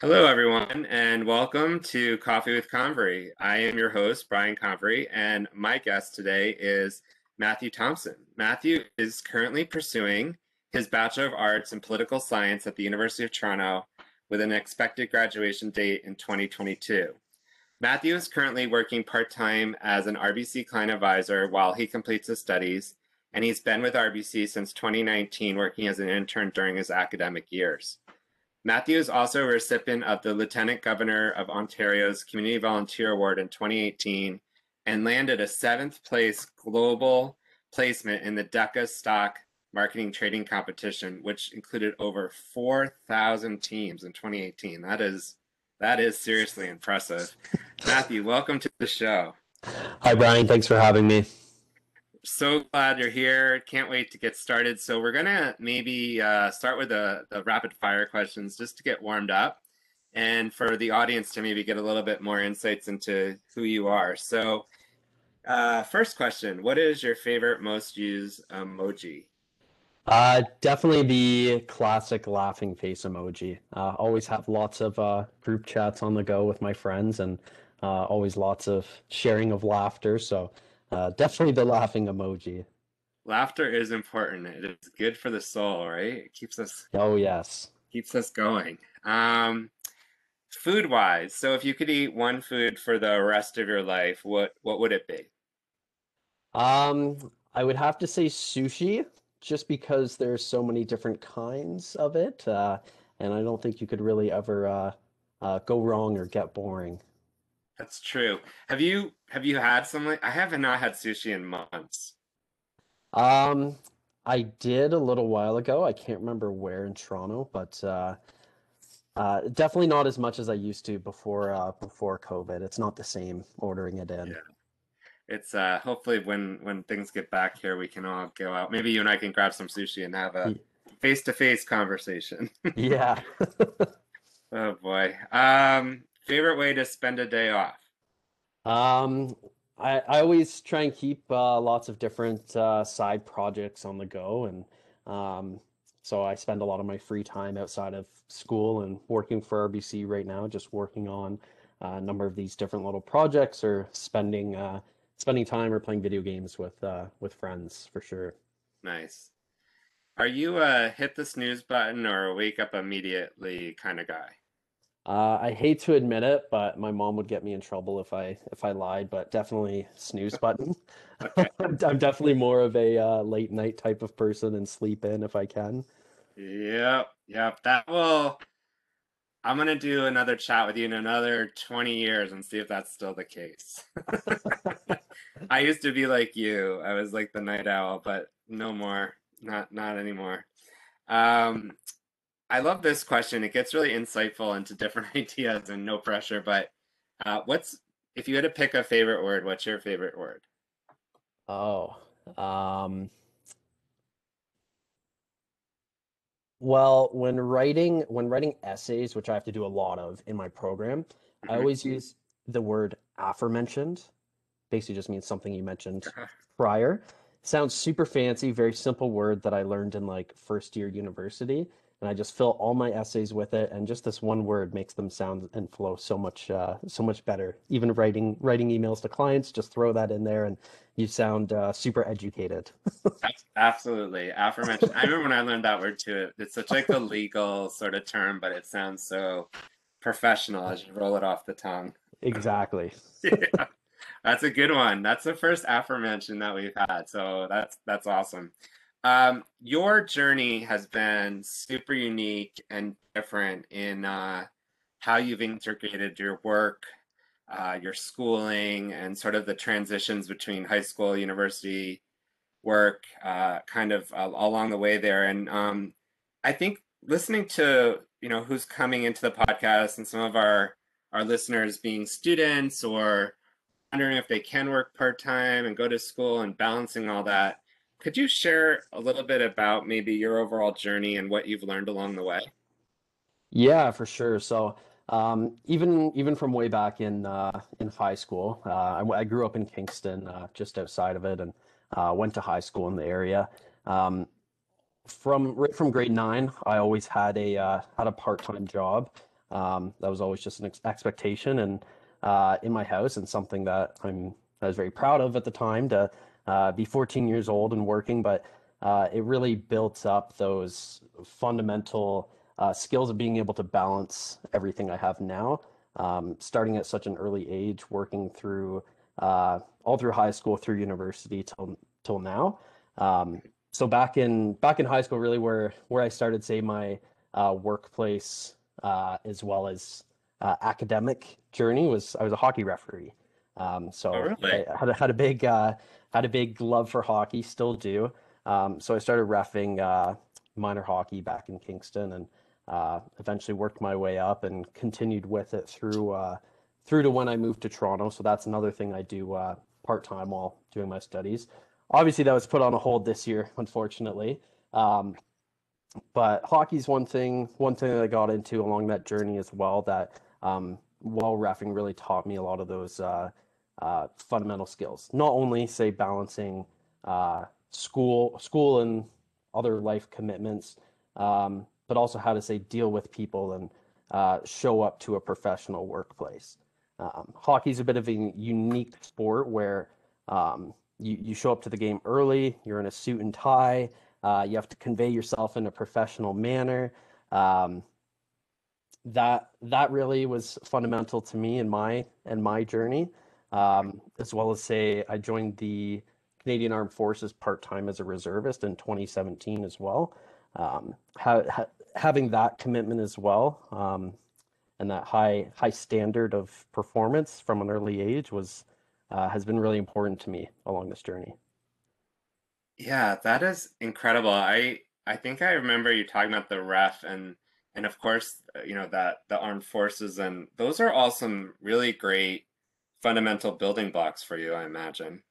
Hello, everyone, and welcome to Coffee with Convery. I am your host, Brian Convery, and my guest today is Matthew Thompson. Matthew is currently pursuing his Bachelor of Arts in Political Science at the University of Toronto with an expected graduation date in 2022. Matthew is currently working part time as an RBC client advisor while he completes his studies, and he's been with RBC since 2019, working as an intern during his academic years. Matthew is also a recipient of the Lieutenant Governor of Ontario's Community Volunteer Award in 2018 and landed a seventh place global placement in the DECA stock marketing trading competition, which included over 4,000 teams in 2018. That is that is seriously impressive. Matthew, welcome to the show. Hi, Brian. Thanks for having me so glad you're here. Can't wait to get started. So we're gonna maybe uh, start with the, the rapid fire questions just to get warmed up, and for the audience to maybe get a little bit more insights into who you are. So, uh, first question: What is your favorite most used emoji? Uh, definitely the classic laughing face emoji. Uh, always have lots of uh, group chats on the go with my friends, and uh, always lots of sharing of laughter. So uh, definitely the laughing emoji. Laughter is important. It is good for the soul, right? It keeps us. Oh yes. Keeps us going. Um, food wise, so if you could eat one food for the rest of your life, what what would it be? Um, I would have to say sushi, just because there's so many different kinds of it, uh, and I don't think you could really ever uh, uh, go wrong or get boring. That's true. Have you have you had some I have not had sushi in months. Um, I did a little while ago. I can't remember where in Toronto, but uh, uh, definitely not as much as I used to before uh, before COVID. It's not the same ordering it in. Yeah. It's uh hopefully when when things get back here we can all go out. Maybe you and I can grab some sushi and have a face to face conversation. yeah. oh boy. Um Favorite way to spend a day off? Um, I, I always try and keep uh, lots of different uh, side projects on the go. And um, so I spend a lot of my free time outside of school and working for RBC right now, just working on a number of these different little projects or spending uh, spending time or playing video games with uh, with friends for sure. Nice. Are you a hit the snooze button or a wake up immediately kind of guy? Uh, I hate to admit it, but my mom would get me in trouble if I if I lied. But definitely snooze button. I'm definitely more of a uh, late night type of person and sleep in if I can. Yep, yep. That will. I'm gonna do another chat with you in another 20 years and see if that's still the case. I used to be like you. I was like the night owl, but no more. Not not anymore. Um, I love this question. It gets really insightful into different ideas and no pressure. But uh, what's if you had to pick a favorite word? What's your favorite word? Oh, um, well, when writing when writing essays, which I have to do a lot of in my program, I mm-hmm. always use the word aforementioned. Basically, just means something you mentioned prior. Sounds super fancy, very simple word that I learned in like first year university and I just fill all my essays with it, and just this one word makes them sound and flow so much uh, so much better. Even writing writing emails to clients, just throw that in there, and you sound uh, super educated. Absolutely, aforementioned. I remember when I learned that word too. It's such like the legal sort of term, but it sounds so professional as you roll it off the tongue. Exactly. yeah. That's a good one. That's the first aforementioned that we've had. So that's that's awesome. Um, your journey has been super unique and different in uh, how you've integrated your work, uh, your schooling, and sort of the transitions between high school, university work, uh, kind of along the way there. And um, I think listening to you know who's coming into the podcast and some of our our listeners being students or wondering if they can work part time and go to school and balancing all that could you share a little bit about maybe your overall journey and what you've learned along the way? Yeah, for sure. So um, even even from way back in uh, in high school, uh, I, I, grew up in Kingston, uh, just outside of it, and uh, went to high school in the area. Um, from right from grade nine, I always had a uh, had a part time job. Um, that was always just an ex- expectation and uh, in my house and something that I'm I was very proud of at the time to uh, be 14 years old and working, but uh, it really built up those fundamental uh, skills of being able to balance everything I have now. Um, starting at such an early age, working through uh, all through high school, through university till till now. Um, so back in back in high school, really where where I started, say my uh, workplace uh, as well as uh, academic journey was I was a hockey referee. Um, so Oh, really? I had a, had a big uh, had a big love for hockey, still do. Um, so I started refing uh, minor hockey back in Kingston, and uh, eventually worked my way up and continued with it through uh, through to when I moved to Toronto. So that's another thing I do uh, part time while doing my studies. Obviously, that was put on a hold this year, unfortunately. Um, but hockey's one thing one thing that I got into along that journey as well that um, while refing really taught me a lot of those uh, fundamental skills. Not only say balancing uh, school school and other life commitments, um, but also how to say deal with people and uh, show up to a professional workplace. Um, is a bit of a unique sport where um, you, you show up to the game early, you're in a suit and tie, uh, you have to convey yourself in a professional manner. Um, that that really was fundamental to me in my and my journey, um, as well as say I joined the Canadian Armed Forces part time as a reservist in 2017 as well. Um, ha- ha- having that commitment as well, um, and that high high standard of performance from an early age was uh, has been really important to me along this journey. Yeah, that is incredible. I I think I remember you talking about the ref and and of course, uh, you know that the armed forces and those are all some really great fundamental building blocks for you, I imagine.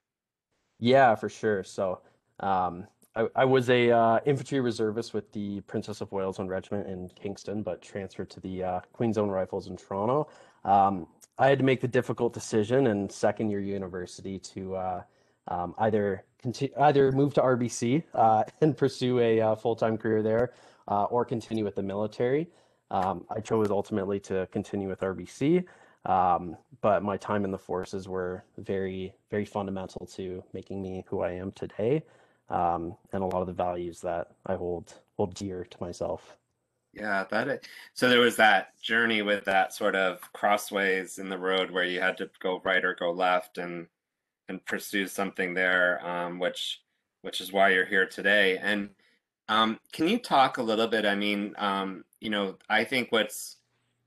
Yeah, for sure. So, um, I, I was a uh, infantry reservist with the Princess of Wales Own Regiment in Kingston, but transferred to the uh, Queen's Own Rifles in Toronto. Um, I had to make the difficult decision in second year university to uh, um, either continue, either move to RBC uh, and pursue a uh, full-time career there, uh, or continue with the military. Um, I chose ultimately to continue with RBC. Um, but my time in the forces were very, very fundamental to making me who I am today, um, and a lot of the values that I hold hold dear to myself. Yeah, that is, so there was that journey with that sort of crossways in the road where you had to go right or go left and and pursue something there, um, which which is why you're here today. And um, can you talk a little bit? I mean, um, you know, I think what's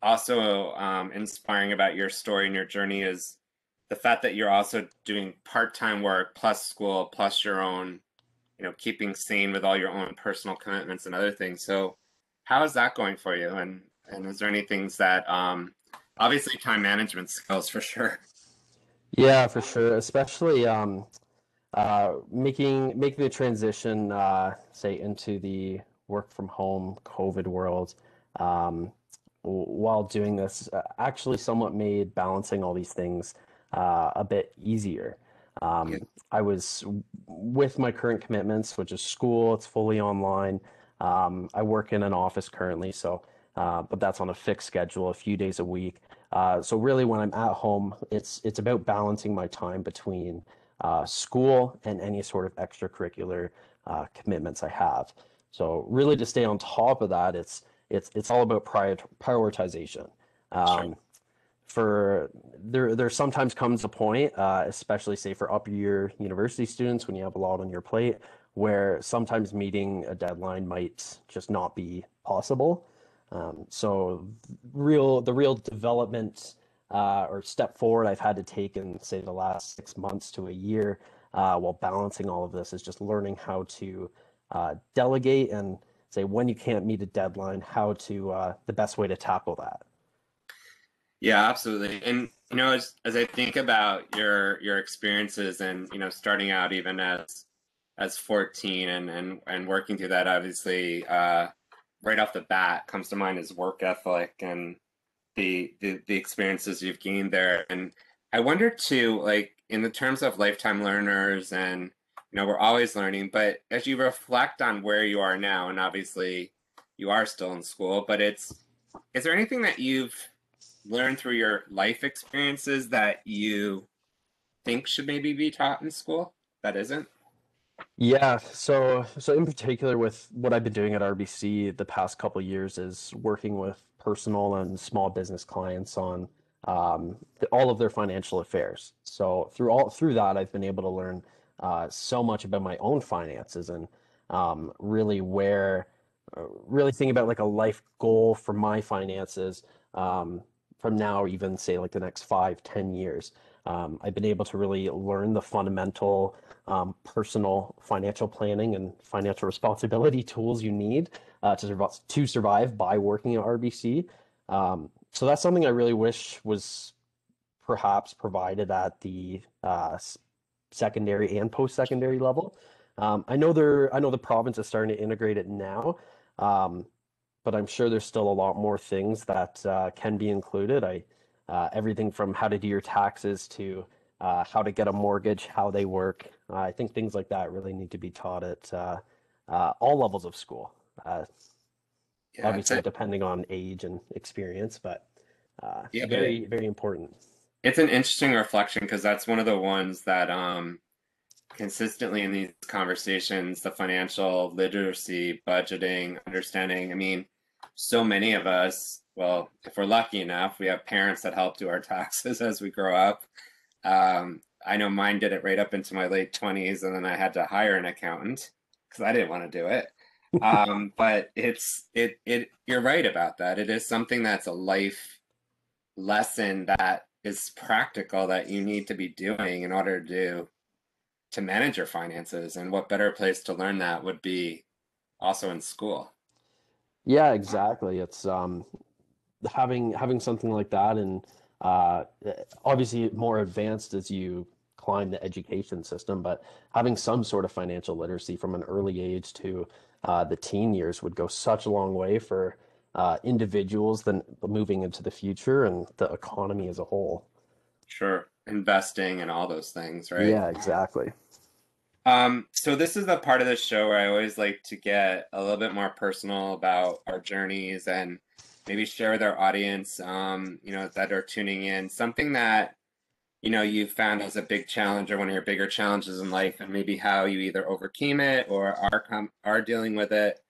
also um, inspiring about your story and your journey is the fact that you're also doing part-time work plus school plus your own, you know, keeping sane with all your own personal commitments and other things. So how is that going for you? And and is there any things that um, obviously time management skills for sure? Yeah, for sure. Especially um, uh, making making the transition, uh, say, into the work from home COVID world. Um, while doing this, uh, actually, somewhat made balancing all these things uh, a bit easier. Yeah. Um, I was with my current commitments, which is school. It's fully online. Um, I work in an office currently, so uh, but that's on a fixed schedule, a few days a week. Uh, so really, when I'm at home, it's it's about balancing my time between uh, school and any sort of extracurricular uh, commitments I have. So really, to stay on top of that, it's it's it's all about prior prioritization. Sure. Um, for there there sometimes comes a point, uh, especially say for up year university students, when you have a lot on your plate, where sometimes meeting a deadline might just not be possible. Um, so real the real development uh, or step forward I've had to take in say the last six months to a year uh, while balancing all of this is just learning how to uh, delegate and say when you can't meet a deadline, how to uh, the best way to tackle that. Yeah, absolutely. And you know, as as I think about your your experiences and you know, starting out even as as 14 and and and working through that, obviously, uh, right off the bat comes to mind is work ethic and the the the experiences you've gained there. And I wonder too, like in the terms of lifetime learners and you know, we're always learning, but as you reflect on where you are now, and obviously you are still in school, but it's is there anything that you've learned through your life experiences that you think should maybe be taught in school that isn't? Yeah, so so in particular with what I've been doing at RBC the past couple years is working with personal and small business clients on um, the, all of their financial affairs. So through all through that, I've been able to learn uh, so much about my own finances and um, really where uh, really thinking about like a life goal for my finances um, from now, even say like the next five, ten years. Um, I've been able to really learn the fundamental um, personal financial planning and financial responsibility tools you need uh, to, survive, to survive by working at RBC. Um, so that's something I really wish was perhaps provided at the uh, secondary and post-secondary level. Um, I know there, I know the province is starting to integrate it now, um, but I'm sure there's still a lot more things that uh, can be included. I uh, everything from how to do your taxes to uh, how to get a mortgage, how they work. Uh, I think things like that really need to be taught at uh, uh, all levels of school. Uh, yeah, obviously, depending on age and experience, but yeah, very, very important. It's an interesting reflection because that's one of the ones that um, consistently in these conversations, the financial literacy, budgeting, understanding. I mean, so many of us, well, if we're lucky enough, we have parents that help do our taxes as we grow up. Um, I know mine did it right up into my late 20s, and then I had to hire an accountant because I didn't want to do it. um, but it's it it you're right about that. It is something that's a life lesson that is practical that you need to be doing in order to to manage your finances. And what better place to learn that would be also in school. Yeah, exactly. It's um having having something like that and uh, obviously more advanced as you climb the education system, but having some sort of financial literacy from an early age to uh, the teen years would go such a long way for uh, individuals than moving into the future and the economy as a whole. Sure, investing and all those things, right? Yeah, exactly. Um, so this is the part of the show where I always like to get a little bit more personal about our journeys and maybe share with our audience, um, you know, that are tuning in, something that you know you found as a big challenge or one of your bigger challenges in life, and maybe how you either overcame it or are are dealing with it.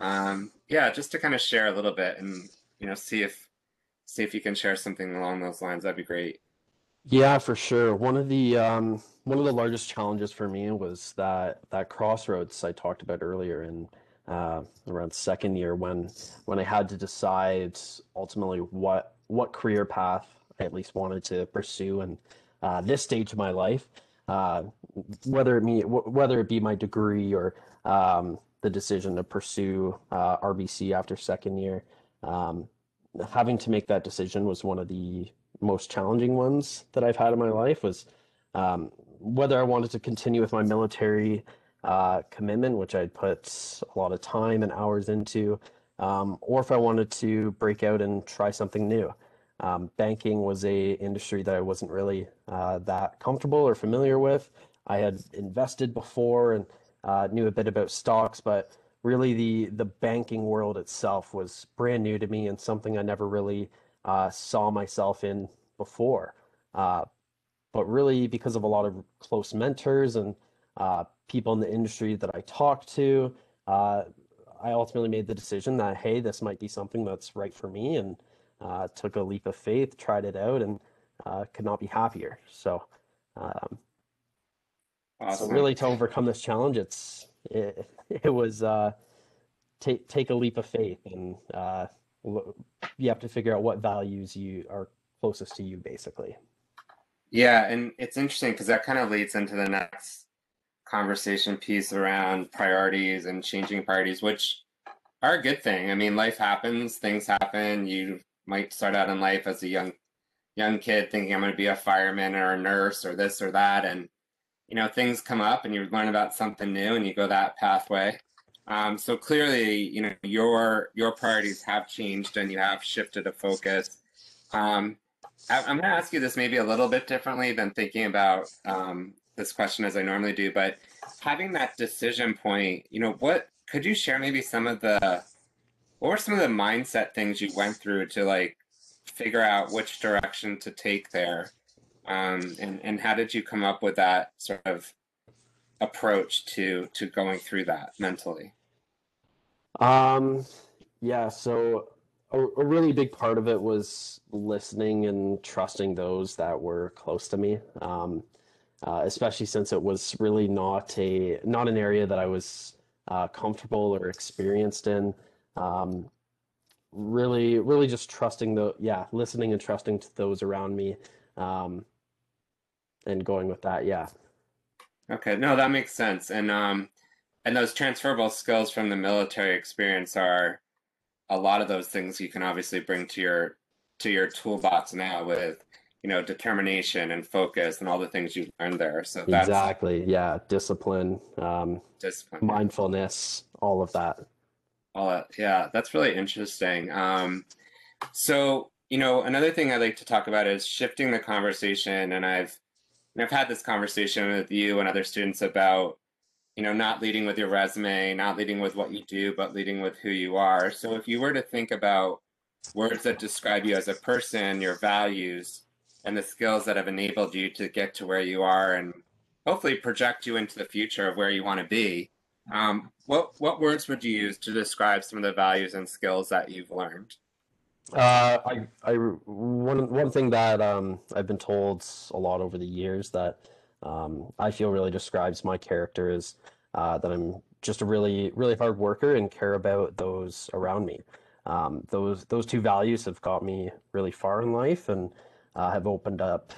Um, yeah, just to kind of share a little bit and you know see if see if you can share something along those lines. That'd be great. Yeah, for sure. One of the um, one of the largest challenges for me was that that crossroads I talked about earlier, in uh, around second year when when I had to decide ultimately what what career path I at least wanted to pursue and uh, this stage of my life, uh, whether it me whether it be my degree or um, the decision to pursue uh, RBC after second year, um, having to make that decision was one of the most challenging ones that I've had in my life. Was um, whether I wanted to continue with my military uh, commitment, which I'd put a lot of time and hours into, um, or if I wanted to break out and try something new. Um, banking was a industry that I wasn't really uh, that comfortable or familiar with. I had invested before and uh, knew a bit about stocks, but really the the banking world itself was brand new to me and something I never really uh, saw myself in before. Uh, but really, because of a lot of close mentors and uh, people in the industry that I talked to, uh, I ultimately made the decision that, hey, this might be something that's right for me and uh, took a leap of faith, tried it out, and could not be happier. So, um, awesome. so really to overcome this challenge, it's it, it was uh, take take a leap of faith, and uh, you have to figure out what values you are closest to you, basically. Yeah, and it's interesting because that kind of leads into the next conversation piece around priorities and changing priorities, which are a good thing. I mean, life happens, things happen. You might start out in life as a young young kid thinking I'm going to be a fireman or a nurse or this or that, and you know things come up and you learn about something new and you go that pathway. Um, so clearly, you know your your priorities have changed and you have shifted a focus. Um, I, am going to ask you this maybe a little bit differently than thinking about um, this question as I normally do, but having that decision point, you know, what could you share maybe some of the what were some of the mindset things you went through to like figure out which direction to take there? Um, and, and how did you come up with that sort of approach to to going through that mentally? Um, yeah, so a, a really big part of it was listening and trusting those that were close to me. Um, uh, especially since it was really not a not an area that I was uh, comfortable or experienced in. Um, really, really just trusting the yeah, listening and trusting to those around me, um, and going with that. Yeah. Okay, no, that makes sense. And um, and those transferable skills from the military experience are a lot of those things you can obviously bring to your to your toolbox now with you know determination and focus and all the things you've learned there. So that's exactly yeah, discipline, um, discipline, mindfulness, all of that. All that, yeah, that's really interesting. Um, so you know, another thing I like to talk about is shifting the conversation, and I've and I've had this conversation with you and other students about, you know, not leading with your resume, not leading with what you do, but leading with who you are. So if you were to think about words that describe you as a person, your values, and the skills that have enabled you to get to where you are and hopefully project you into the future of where you want to be, um, what what words would you use to describe some of the values and skills that you've learned? Uh, I, I, one, one thing that um, I've been told a lot over the years that um, I feel really describes my character is uh, that I'm just a really, really hard worker and care about those around me. Um, those, those two values have got me really far in life and uh, have opened up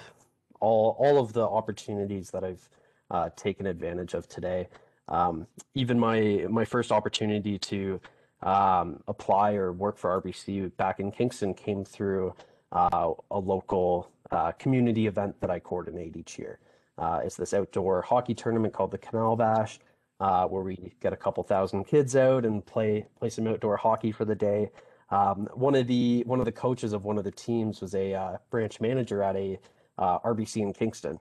all, all of the opportunities that I've uh, taken advantage of today. Um, even my, my first opportunity to um, apply or work for RBC back in Kingston came through uh, a local uh, community event that I coordinate each year. Uh, it's this outdoor hockey tournament called the Canal Bash, uh, where we get a couple thousand kids out and play play some outdoor hockey for the day. Um, one of the one of the coaches of one of the teams was a uh, branch manager at a uh, RBC in Kingston.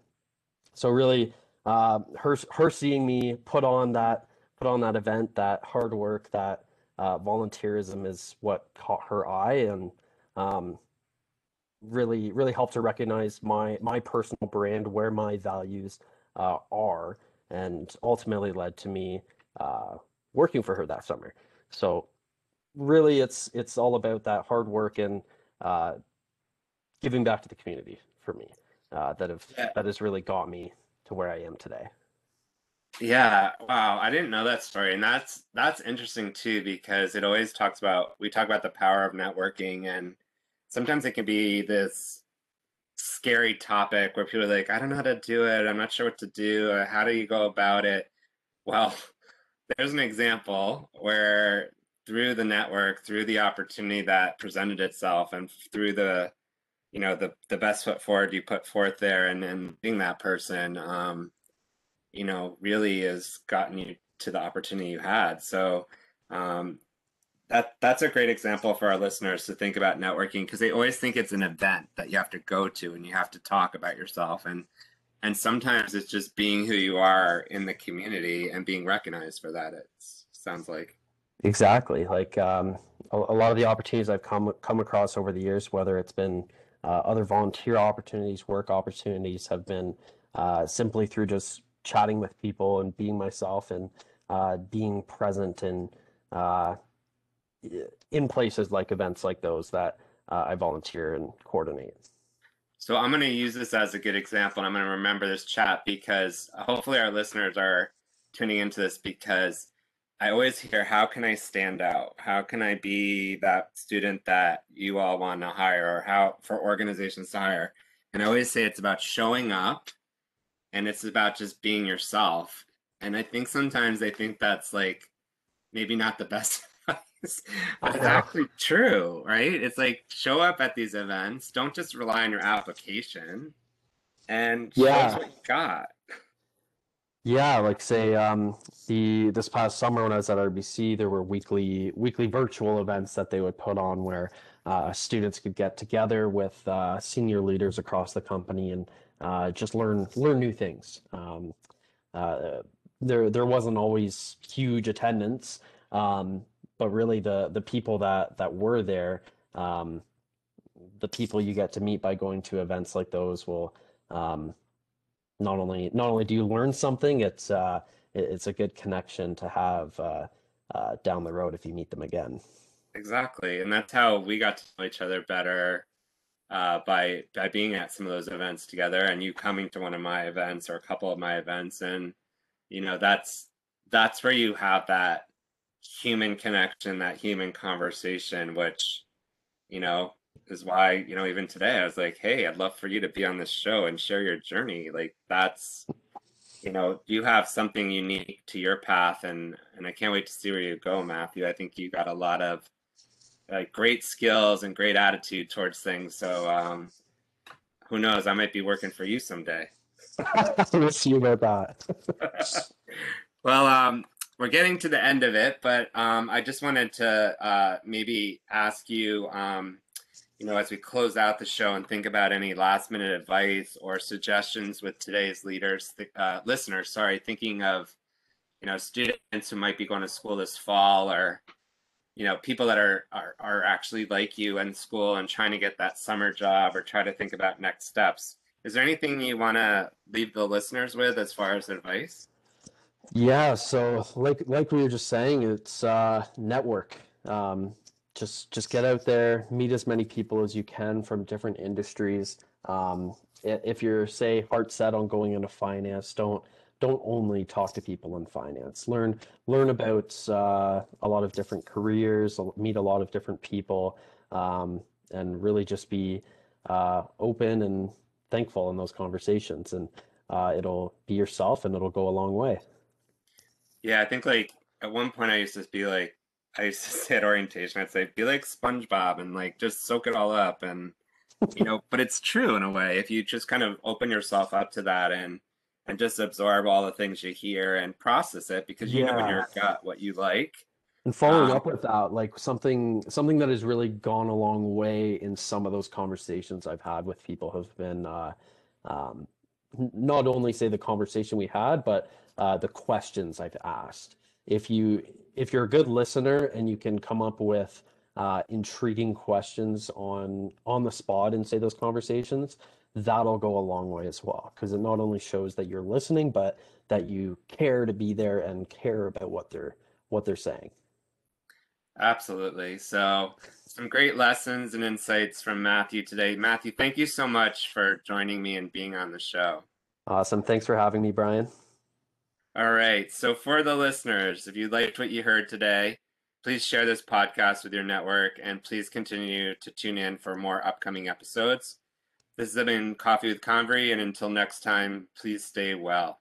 So really, her her seeing me put on that put on that event, that hard work, that uh, volunteerism is what caught her eye and um, really really helped her recognize my my personal brand where my values uh, are and ultimately led to me uh, working for her that summer so really it's it's all about that hard work and uh, giving back to the community for me uh, that have yeah. that has really got me to where i am today yeah, wow, I didn't know that story. And that's that's interesting too because it always talks about we talk about the power of networking and sometimes it can be this scary topic where people are like, I don't know how to do it. I'm not sure what to do. How do you go about it? Well, there's an example where through the network, through the opportunity that presented itself and through the you know the the best foot forward you put forth there and then being that person um you know, really has gotten you to the opportunity you had. So um, that that's a great example for our listeners to think about networking because they always think it's an event that you have to go to and you have to talk about yourself and and sometimes it's just being who you are in the community and being recognized for that. It sounds like exactly like um, a, a, lot of the opportunities I've come come across over the years, whether it's been uh, other volunteer opportunities, work opportunities, have been uh, simply through just chatting with people and being myself and uh, being present and uh, in places like events like those that uh, I volunteer and coordinate. So I'm going to use this as a good example. And I'm going to remember this chat because hopefully our listeners are tuning into this because I always hear, how can I stand out? How can I be that student that you all want to hire or how for organizations to hire? And I always say it's about showing up and it's about just being yourself. And I think sometimes I think that's like maybe not the best advice, but it's actually true, right? It's like show up at these events, don't just rely on your application, and yeah, what you got. Yeah, like say um, the this past summer when I was at RBC, there were weekly weekly virtual events that they would put on where uh, students could get together with uh, senior leaders across the company and uh, just learn learn new things. Um, uh, there there wasn't always huge attendance, um, but really the the people that that were there, um, the people you get to meet by going to events like those will um, not only not only do you learn something, it's uh, it, it's a good connection to have uh, uh, down the road if you meet them again. Exactly, and that's how we got to know each other better uh, by by being at some of those events together, and you coming to one of my events or a couple of my events, and you know that's that's where you have that human connection, that human conversation, which you know is why you know even today I was like, hey, I'd love for you to be on this show and share your journey. Like that's you know you have something unique to your path, and and I can't wait to see where you go, Matthew. I think you got a lot of like great skills and great attitude towards things. So um, who knows? I might be working for you someday. we'll see about well, um, we're getting to the end of it, but um, I just wanted to uh, maybe ask you, um, you know, as we close out the show and think about any last minute advice or suggestions with today's leaders, uh, listeners, sorry, thinking of, you know, students who might be going to school this fall or you know people that are, are are actually like you in school and trying to get that summer job or try to think about next steps. Is there anything you want to leave the listeners with as far as advice? Yeah so like like we were just saying it's uh network. Um just just get out there meet as many people as you can from different industries. Um if you're say heart set on going into finance don't don't only talk to people in finance. Learn learn about uh, a lot of different careers, meet a lot of different people, um, and really just be uh, open and thankful in those conversations. And uh, it'll be yourself, and it'll go a long way. Yeah, I think like at one point I used to be like I used to say at orientation, I'd say be like SpongeBob and like just soak it all up and you know, but it's true in a way if you just kind of open yourself up to that and and just absorb all the things you hear and process it because you yeah. know in your gut what you like. And following um, up with that, like something something that has really gone a long way in some of those conversations I've had with people have been uh, um, not only say the conversation we had, but uh, the questions I've asked. If you if you're a good listener and you can come up with uh, intriguing questions on on the spot and say those conversations, that'll go a long way as well because it not only shows that you're listening but that you care to be there and care about what they're what they're saying. Absolutely. So some great lessons and insights from matthew today. Matthew thank you so much for joining me and being on the show. Awesome. Thanks for having me brian. All right. So for the listeners if you liked what you heard today please share this podcast with your network and please continue to tune in for more upcoming episodes been Coffee with Convery, and until next time, please stay well.